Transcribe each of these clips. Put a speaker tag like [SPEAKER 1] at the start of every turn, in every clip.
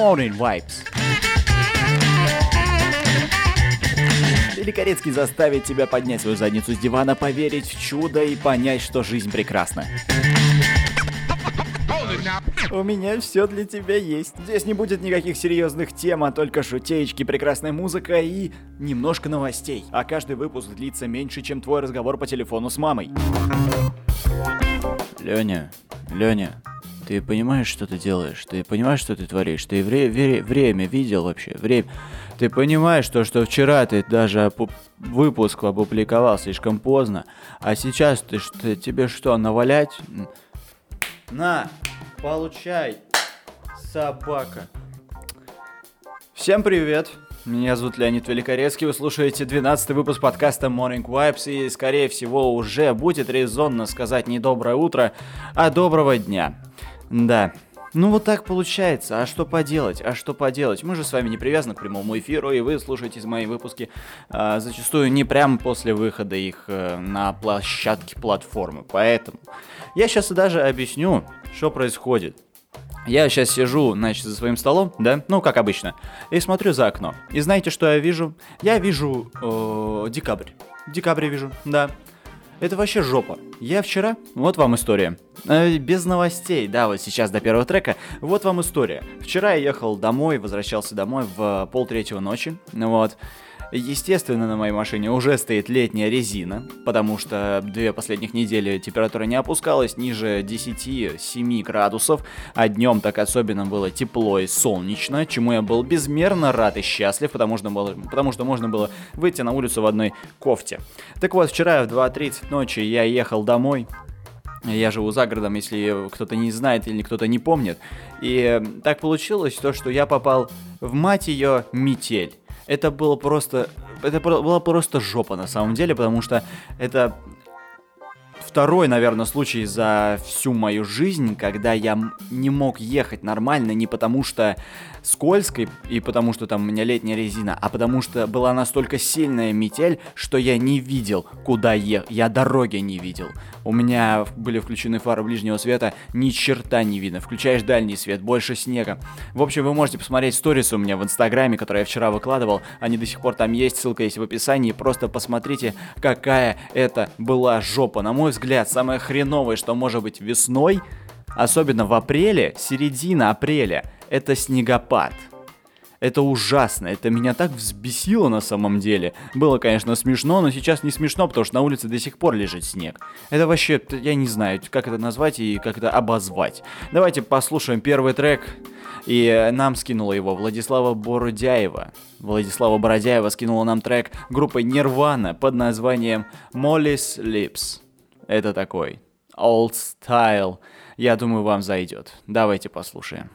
[SPEAKER 1] Morning Vibes. Великорецкий заставит тебя поднять свою задницу с дивана, поверить в чудо и понять, что жизнь прекрасна. У меня все для тебя есть. Здесь не будет никаких серьезных тем, а только шутеечки, прекрасная музыка и немножко новостей. А каждый выпуск длится меньше, чем твой разговор по телефону с мамой. Леня, Леня, ты понимаешь, что ты делаешь? Ты понимаешь, что ты творишь? Ты вре- вре- время видел вообще? Время. Ты понимаешь, то, что вчера ты даже выпуск опубликовал слишком поздно, а сейчас ты что, тебе что, навалять? На, получай, собака. Всем привет! Меня зовут Леонид Великорецкий, вы слушаете 12 выпуск подкаста Morning Vibes, и, скорее всего, уже будет резонно сказать не доброе утро, а доброго дня. Да, ну вот так получается, а что поделать, а что поделать? Мы же с вами не привязаны к прямому эфиру, и вы слушаете мои выпуски э, зачастую не прямо после выхода их э, на площадке платформы, поэтому я сейчас и даже объясню, что происходит. Я сейчас сижу, значит, за своим столом, да, ну, как обычно, и смотрю за окно. И знаете, что я вижу? Я вижу э, декабрь. Декабрь вижу, да. Это вообще жопа. Я вчера, вот вам история. Э, без новостей, да, вот сейчас до первого трека. Вот вам история. Вчера я ехал домой, возвращался домой в полтретьего ночи, вот. Естественно, на моей машине уже стоит летняя резина, потому что две последних недели температура не опускалась ниже 10-7 градусов, а днем так особенно было тепло и солнечно, чему я был безмерно рад и счастлив, потому что, было, потому что можно было выйти на улицу в одной кофте. Так вот, вчера в 2.30 ночи я ехал домой, я живу за городом, если кто-то не знает или кто-то не помнит. И так получилось то, что я попал в мать ее метель это было просто... Это была просто жопа на самом деле, потому что это второй, наверное, случай за всю мою жизнь, когда я не мог ехать нормально не потому что скользкой и потому что там у меня летняя резина, а потому что была настолько сильная метель, что я не видел, куда ехать. Я дороги не видел. У меня были включены фары ближнего света, ни черта не видно. Включаешь дальний свет, больше снега. В общем, вы можете посмотреть сторисы у меня в инстаграме, которые я вчера выкладывал. Они до сих пор там есть, ссылка есть в описании. Просто посмотрите, какая это была жопа. На мой взгляд, самое хреновое, что может быть весной, особенно в апреле, середина апреля, это снегопад. Это ужасно, это меня так взбесило на самом деле. Было, конечно, смешно, но сейчас не смешно, потому что на улице до сих пор лежит снег. Это вообще, я не знаю, как это назвать и как это обозвать. Давайте послушаем первый трек. И нам скинула его Владислава Бородяева. Владислава Бородяева скинула нам трек группы Nirvana под названием Molly's Lips. Это такой old style. Я думаю, вам зайдет. Давайте послушаем.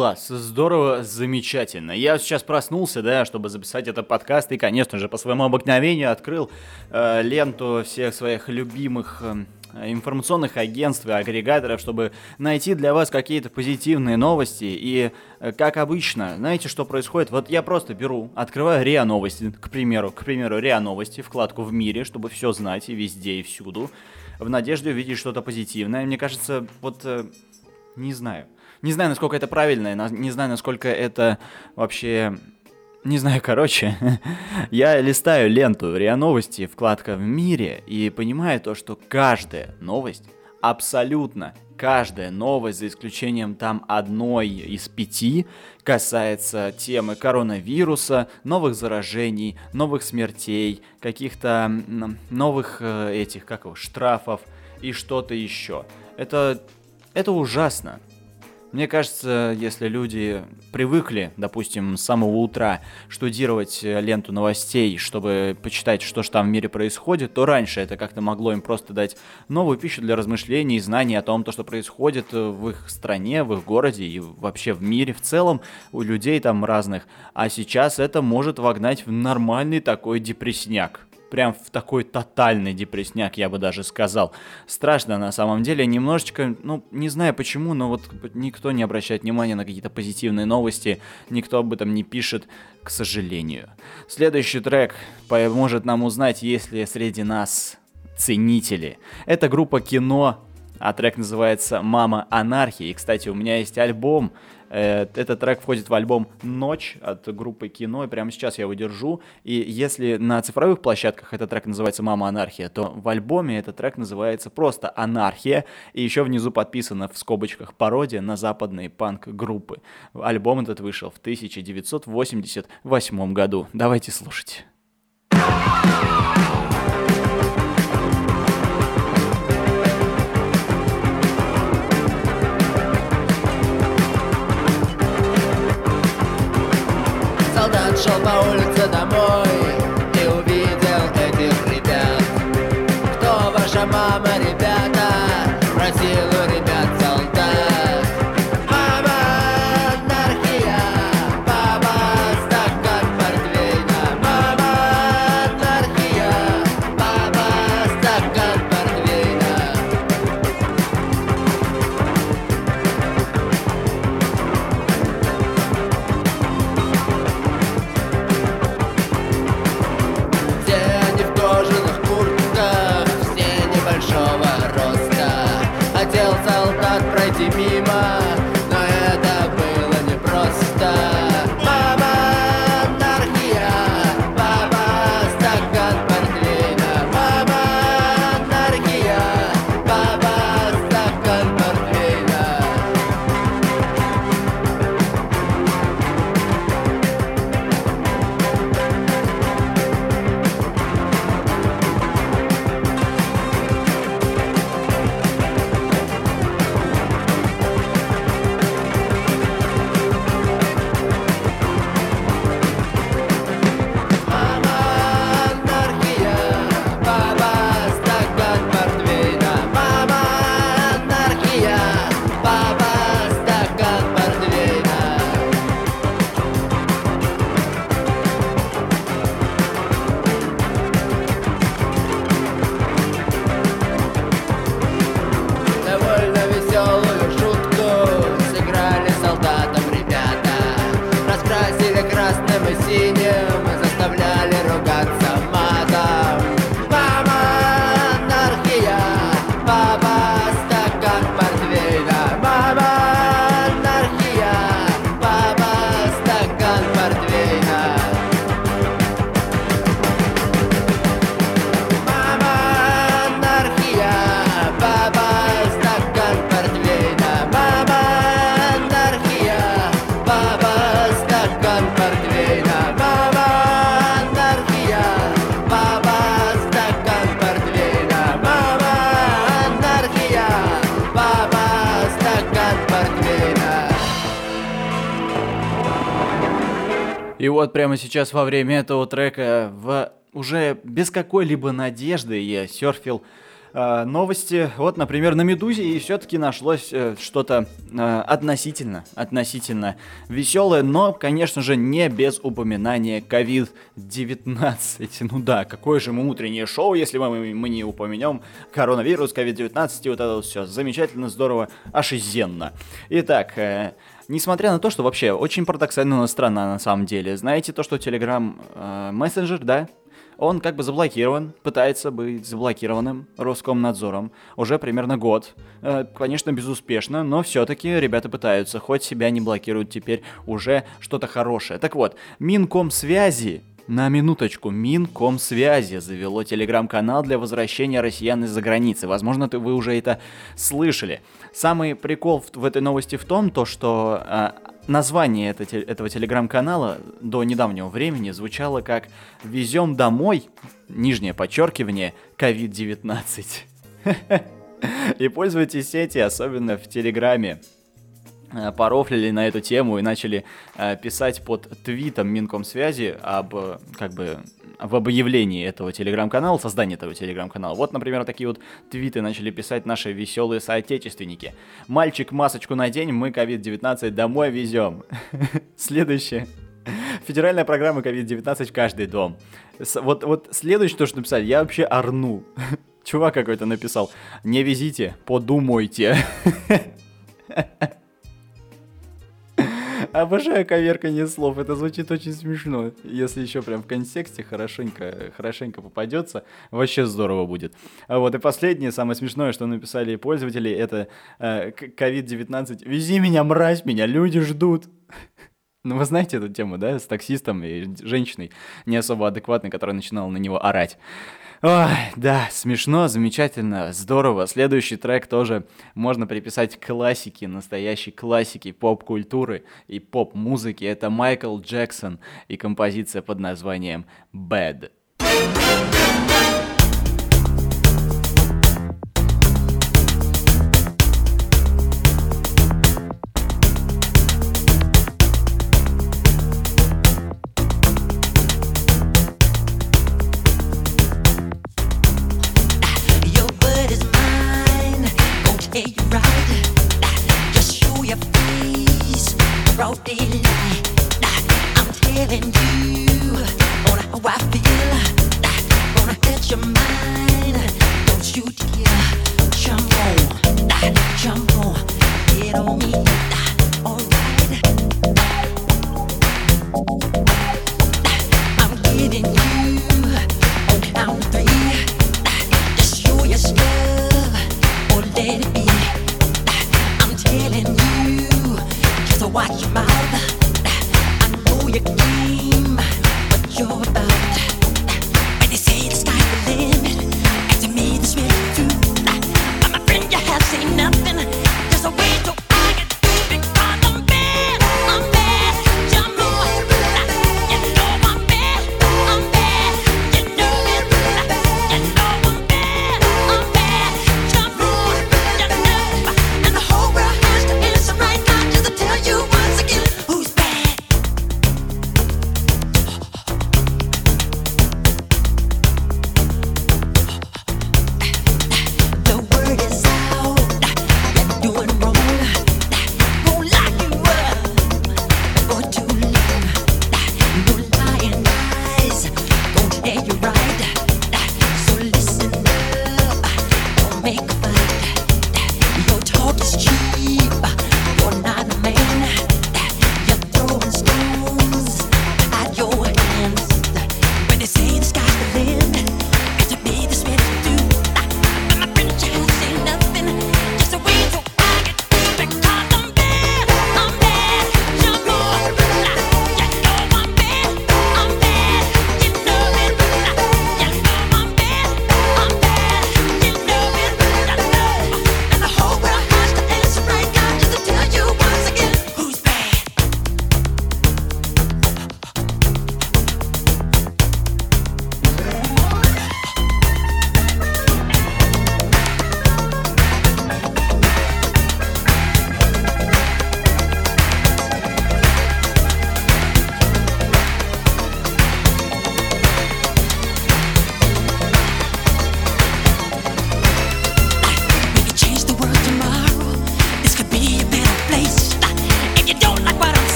[SPEAKER 1] Класс, здорово, замечательно. Я сейчас проснулся, да, чтобы записать этот подкаст, и, конечно же, по своему обыкновению открыл э, ленту всех своих любимых э, информационных агентств и агрегаторов, чтобы найти для вас какие-то позитивные новости. И, э, как обычно, знаете, что происходит? Вот я просто беру, открываю РИА Новости, к примеру, к примеру, РИА Новости, вкладку в мире, чтобы все знать и везде, и всюду, в надежде увидеть что-то позитивное. Мне кажется, вот, э, не знаю, не знаю, насколько это правильно, не знаю, насколько это вообще... Не знаю, короче, я листаю ленту РИА Новости, вкладка в мире, и понимаю то, что каждая новость, абсолютно каждая новость, за исключением там одной из пяти, касается темы коронавируса, новых заражений, новых смертей, каких-то новых э, этих, как его, штрафов и что-то еще. Это, это ужасно. Мне кажется, если люди привыкли, допустим, с самого утра штудировать э, ленту новостей, чтобы почитать, что же там в мире происходит, то раньше это как-то могло им просто дать новую пищу для размышлений и знаний о том, то, что происходит э, в их стране, в их городе и вообще в мире в целом, у людей там разных. А сейчас это может вогнать в нормальный такой депрессняк прям в такой тотальный депрессняк, я бы даже сказал. Страшно на самом деле, немножечко, ну, не знаю почему, но вот никто не обращает внимания на какие-то позитивные новости, никто об этом не пишет, к сожалению. Следующий трек поможет нам узнать, есть ли среди нас ценители. Это группа кино, а трек называется «Мама анархии». И, кстати, у меня есть альбом этот трек входит в альбом «Ночь» от группы «Кино», и прямо сейчас я его держу. И если на цифровых площадках этот трек называется «Мама анархия», то в альбоме этот трек называется просто «Анархия», и еще внизу подписано в скобочках пародия на западные панк-группы. Альбом этот вышел в 1988 году. Давайте слушать.
[SPEAKER 2] solo И
[SPEAKER 1] вот прямо сейчас во время этого трека в уже без какой-либо надежды я серфил э, новости. Вот, например, на Медузе и все-таки нашлось э, что-то э, относительно, относительно веселое, но, конечно же, не без упоминания COVID-19. Ну да, какое же мы утреннее шоу, если мы, мы не упомянем коронавирус, COVID-19 и вот это вот все. Замечательно, здорово, ошизенно. Итак, э, Несмотря на то, что вообще очень парадоксальная страна на самом деле. Знаете то, что Telegram э, мессенджер, да, он как бы заблокирован, пытается быть заблокированным Роскомнадзором уже примерно год. Э, конечно, безуспешно, но все-таки ребята пытаются, хоть себя не блокируют теперь уже что-то хорошее. Так вот, Минкомсвязи на минуточку, Минкомсвязи завело телеграм-канал для возвращения россиян из-за границы. Возможно, ты, вы уже это слышали. Самый прикол в, в этой новости в том, то, что э, название это, этого телеграм-канала до недавнего времени звучало как «Везем домой», нижнее подчеркивание, COVID-19. И пользуйтесь сети, особенно в Телеграме. Э, порофлили на эту тему и начали э, писать под твитом Минкомсвязи об, э, как бы, в объявлении этого телеграм-канала, создании этого телеграм-канала. Вот, например, такие вот твиты начали писать наши веселые соотечественники. «Мальчик, масочку надень, мы COVID-19 домой везем». Следующее. Федеральная программа COVID-19 в каждый дом. Вот, вот следующее, то, что написали, я вообще орну. Чувак какой-то написал, не везите, подумайте. Обожаю коверкание слов, это звучит очень смешно. Если еще прям в контексте хорошенько, хорошенько попадется, вообще здорово будет. А вот и последнее, самое смешное, что написали пользователи, это э, COVID-19. Вези меня, мразь меня, люди ждут. Ну, вы знаете эту тему, да, с таксистом и женщиной не особо адекватной, которая начинала на него орать. Ой, да, смешно, замечательно, здорово. Следующий трек тоже можно приписать классике, настоящей классике поп-культуры и поп-музыки. Это Майкл Джексон и композиция под названием «Bad».
[SPEAKER 3] you on how I feel. Gonna hit your mind. Don't you dare jump on, jump on, get on me. Alright. I'm you on three. Your stuff or let it be. I'm telling you, just watch your mouth you can.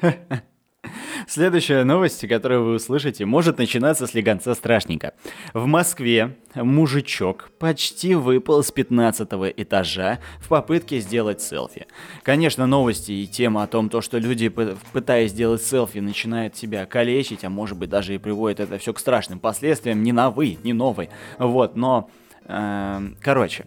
[SPEAKER 1] Следующая новость, которую вы услышите, может начинаться с легонца страшненько. В Москве мужичок почти выпал с 15 этажа в попытке сделать селфи. Конечно, новости и тема о том, то, что люди, пытаясь сделать селфи, начинают себя калечить, а может быть даже и приводят это все к страшным последствиям, не новый, не новый. Вот, но... Э, короче,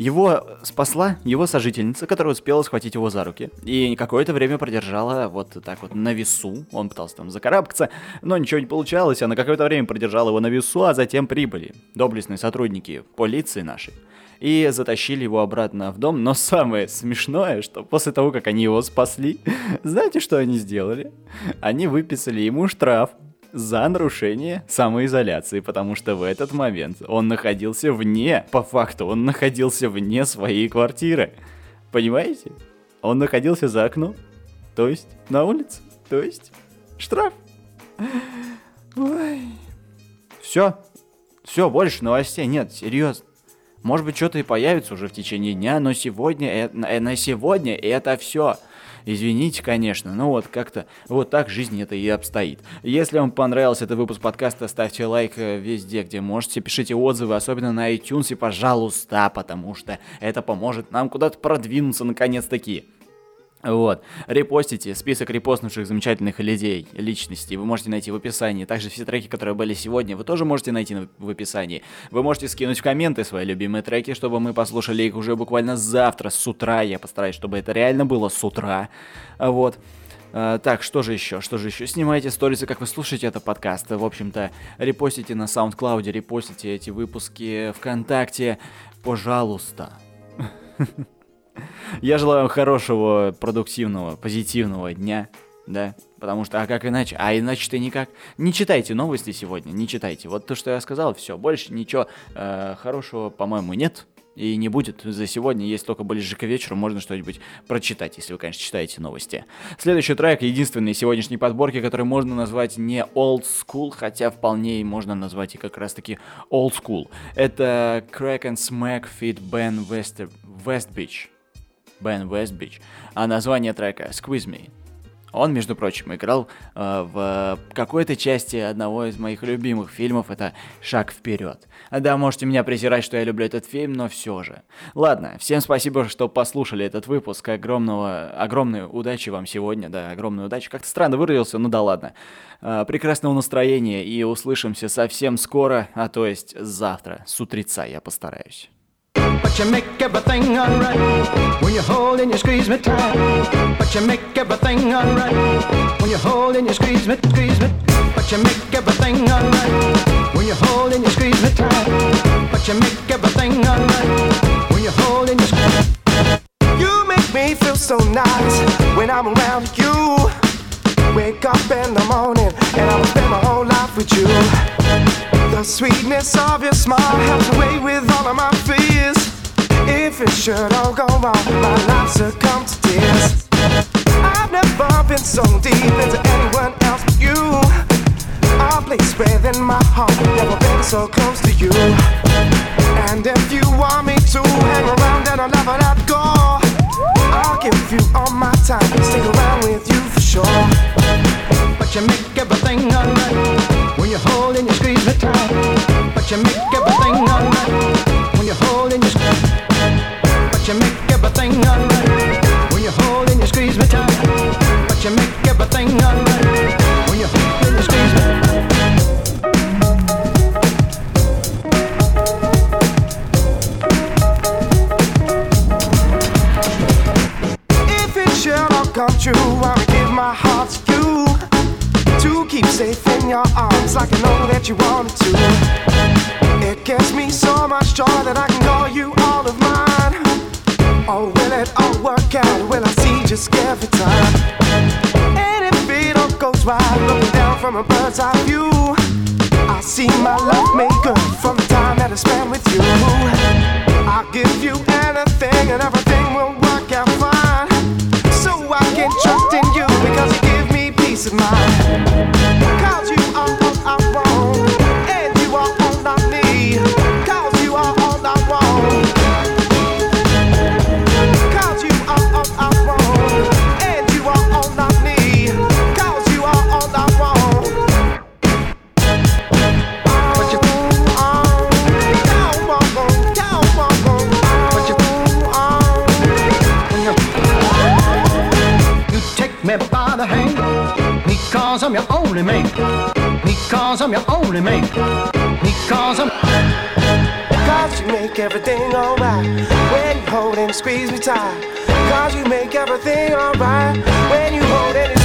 [SPEAKER 1] его спасла его сожительница, которая успела схватить его за руки. И какое-то время продержала вот так вот на весу. Он пытался там закарабкаться, но ничего не получалось. Она какое-то время продержала его на весу, а затем прибыли доблестные сотрудники полиции нашей. И затащили его обратно в дом. Но самое смешное, что после того, как они его спасли, знаете, что они сделали? Они выписали ему штраф за нарушение самоизоляции, потому что в этот момент он находился вне, по факту, он находился вне своей квартиры. Понимаете? Он находился за окном, то есть на улице, то есть штраф. Ой. Все. Все, больше новостей нет, серьезно. Может быть, что-то и появится уже в течение дня, но сегодня, э, на сегодня это все. Извините, конечно, но вот как-то вот так жизнь это и обстоит. Если вам понравился этот выпуск подкаста, ставьте лайк э, везде, где можете, пишите отзывы, особенно на iTunes, и пожалуйста, потому что это поможет нам куда-то продвинуться наконец-таки. Вот. Репостите список репостнувших замечательных людей, личностей. Вы можете найти в описании. Также все треки, которые были сегодня, вы тоже можете найти в описании. Вы можете скинуть в комменты свои любимые треки, чтобы мы послушали их уже буквально завтра, с утра. Я постараюсь, чтобы это реально было с утра. Вот. Uh, так, что же еще? Что же еще? Снимайте сторисы, как вы слушаете этот подкаст. В общем-то, репостите на SoundCloud, репостите эти выпуски ВКонтакте. Пожалуйста. Я желаю вам хорошего, продуктивного, позитивного дня, да, потому что, а как иначе? А иначе-то никак. Не читайте новости сегодня, не читайте. Вот то, что я сказал, все, больше ничего э, хорошего, по-моему, нет. И не будет за сегодня, есть только ближе к вечеру, можно что-нибудь прочитать, если вы, конечно, читаете новости. Следующий трек, единственный сегодняшней подборки, который можно назвать не old school, хотя вполне и можно назвать и как раз-таки old school. Это Crack and Smack Fit Ben West, West Beach. Бен Вестбич, а название трека «Squeeze Me». Он, между прочим, играл э, в какой-то части одного из моих любимых фильмов, это «Шаг вперед». Да, можете меня презирать, что я люблю этот фильм, но все же. Ладно, всем спасибо, что послушали этот выпуск. Огромного, огромной удачи вам сегодня, да, огромной удачи. Как-то странно выразился, ну да ладно. Э, прекрасного настроения и услышимся совсем скоро, а то есть завтра, с утреца я постараюсь.
[SPEAKER 4] But you make everything alright when you hold and you squeeze me tight. But you make everything alright when you hold and you squeeze me, squeeze me. But you make everything alright when you hold and you squeeze me tight. But you make everything alright when you hold and you squeeze. You make me feel so nice when I'm around you. Wake up in the morning and I will spend my whole life with you. The sweetness of your smile helps away with all of my. It should all go wrong, my life succumb to tears. I've never been so deep into anyone else but you. A place within my heart, never been so close to you. And if you want me to hang around, and I'll never let go. I'll give you all my time, stick around with you for sure. But you make everything alright when you hold and you squeeze me tight. But you make everything alright
[SPEAKER 5] none. Only man. Because I'm your only man. Because I'm.
[SPEAKER 4] Cause you make everything alright when you hold and squeeze me tight. Cause you make everything alright when you hold and